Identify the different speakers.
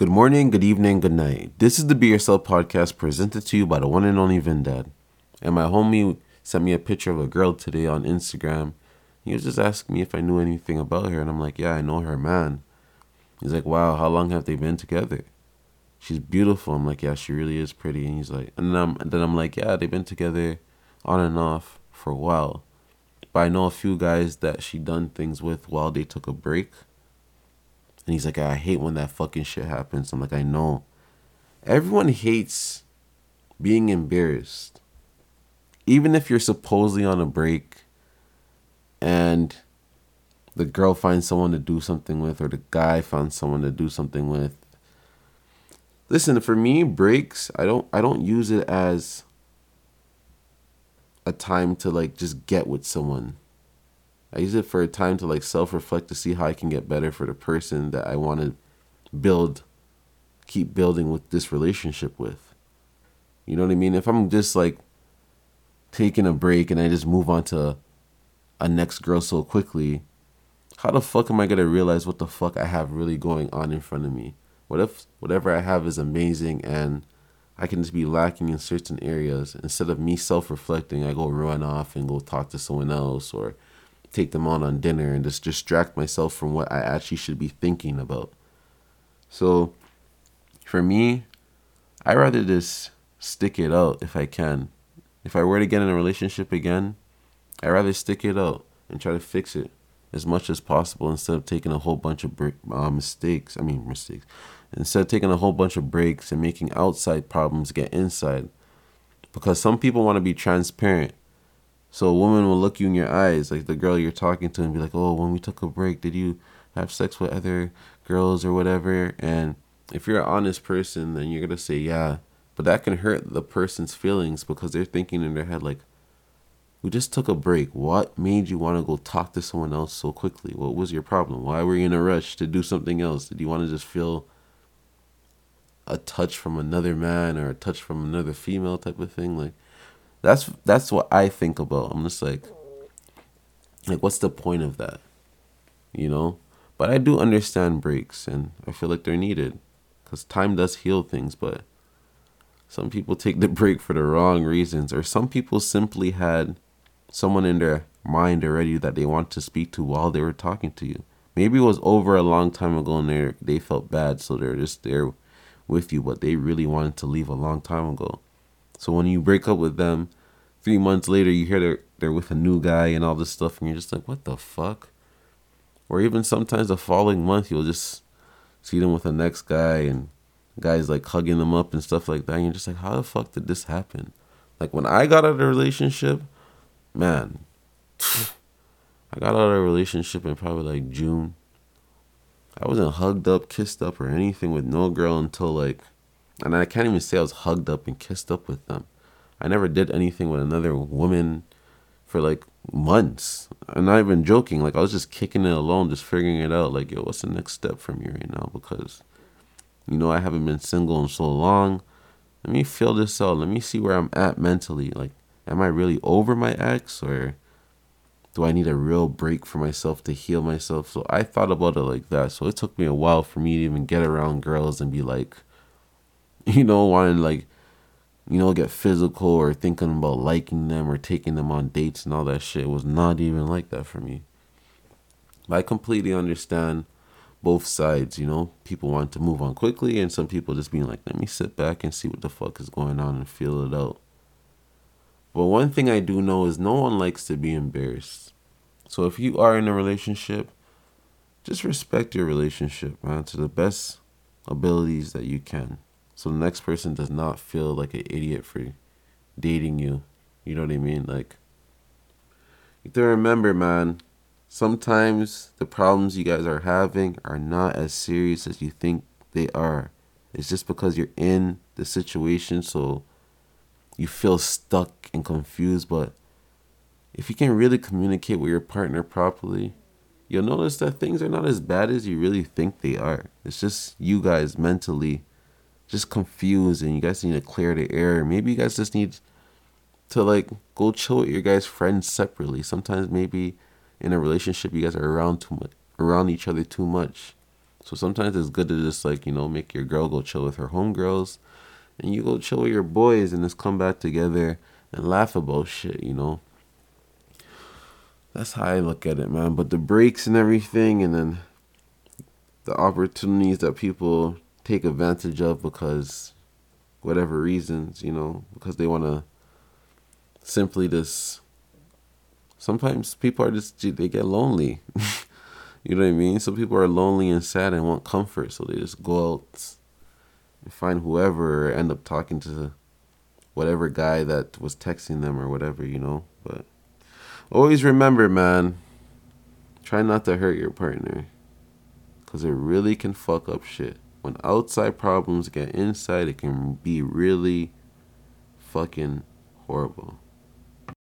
Speaker 1: Good morning, good evening, good night. This is the Be Yourself podcast presented to you by the one and only Vindad. And my homie sent me a picture of a girl today on Instagram. He was just asking me if I knew anything about her, and I'm like, yeah, I know her man. He's like, wow, how long have they been together? She's beautiful. I'm like, yeah, she really is pretty. And he's like, and then I'm, then I'm like, yeah, they've been together on and off for a while. But I know a few guys that she done things with while they took a break. And he's like, I hate when that fucking shit happens. I'm like, I know. Everyone hates being embarrassed. Even if you're supposedly on a break and the girl finds someone to do something with or the guy finds someone to do something with. Listen, for me, breaks, I don't I don't use it as a time to like just get with someone. I use it for a time to like self reflect to see how I can get better for the person that I want to build, keep building with this relationship with. You know what I mean? If I'm just like taking a break and I just move on to a next girl so quickly, how the fuck am I gonna realize what the fuck I have really going on in front of me? What if whatever I have is amazing and I can just be lacking in certain areas. Instead of me self reflecting, I go run off and go talk to someone else or take them on on dinner and just distract myself from what I actually should be thinking about. So for me, I rather just stick it out if I can. If I were to get in a relationship again, I rather stick it out and try to fix it as much as possible instead of taking a whole bunch of uh, mistakes. I mean mistakes. Instead of taking a whole bunch of breaks and making outside problems get inside. Because some people want to be transparent so a woman will look you in your eyes, like the girl you're talking to, and be like, "Oh, when we took a break, did you have sex with other girls or whatever?" And if you're an honest person, then you're gonna say, "Yeah," but that can hurt the person's feelings because they're thinking in their head like, "We just took a break. What made you want to go talk to someone else so quickly? What was your problem? Why were you in a rush to do something else? Did you want to just feel?" a touch from another man or a touch from another female type of thing like that's that's what I think about. I'm just like like what's the point of that? You know? But I do understand breaks and I feel like they're needed cuz time does heal things, but some people take the break for the wrong reasons or some people simply had someone in their mind already that they want to speak to while they were talking to you. Maybe it was over a long time ago and they they felt bad so they're just there with you but they really wanted to leave a long time ago. So when you break up with them, three months later you hear they're they're with a new guy and all this stuff, and you're just like, what the fuck? Or even sometimes the following month you'll just see them with the next guy and guys like hugging them up and stuff like that. And you're just like, how the fuck did this happen? Like when I got out of a relationship, man, I got out of a relationship in probably like June. I wasn't hugged up, kissed up, or anything with no girl until like and I can't even say I was hugged up and kissed up with them. I never did anything with another woman for like months. I'm not even joking. Like I was just kicking it alone, just figuring it out. Like, yo, what's the next step for me right now? Because, you know, I haven't been single in so long. Let me feel this out. Let me see where I'm at mentally. Like, am I really over my ex or do I need a real break for myself to heal myself? So I thought about it like that. So it took me a while for me to even get around girls and be like, you know, wanting like, you know, get physical or thinking about liking them or taking them on dates and all that shit was not even like that for me. But I completely understand both sides, you know. People want to move on quickly and some people just being like, let me sit back and see what the fuck is going on and feel it out. But one thing I do know is no one likes to be embarrassed. So if you are in a relationship, just respect your relationship, man, to the best abilities that you can. So the next person does not feel like an idiot for dating you. You know what I mean? Like, you have to remember, man, sometimes the problems you guys are having are not as serious as you think they are. It's just because you're in the situation, so you feel stuck and confused. But if you can really communicate with your partner properly, you'll notice that things are not as bad as you really think they are. It's just you guys mentally just confused and you guys need to clear the air. Maybe you guys just need to like go chill with your guys' friends separately. Sometimes maybe in a relationship you guys are around too much around each other too much. So sometimes it's good to just like, you know, make your girl go chill with her homegirls and you go chill with your boys and just come back together and laugh about shit, you know. That's how I look at it, man. But the breaks and everything and then the opportunities that people take advantage of because whatever reasons, you know, because they want to simply just sometimes people are just they get lonely. you know what I mean? Some people are lonely and sad and want comfort, so they just go out and find whoever end up talking to whatever guy that was texting them or whatever, you know. But always remember, man, try not to hurt your partner. Cause it really can fuck up shit. When outside problems get inside, it can be really fucking horrible.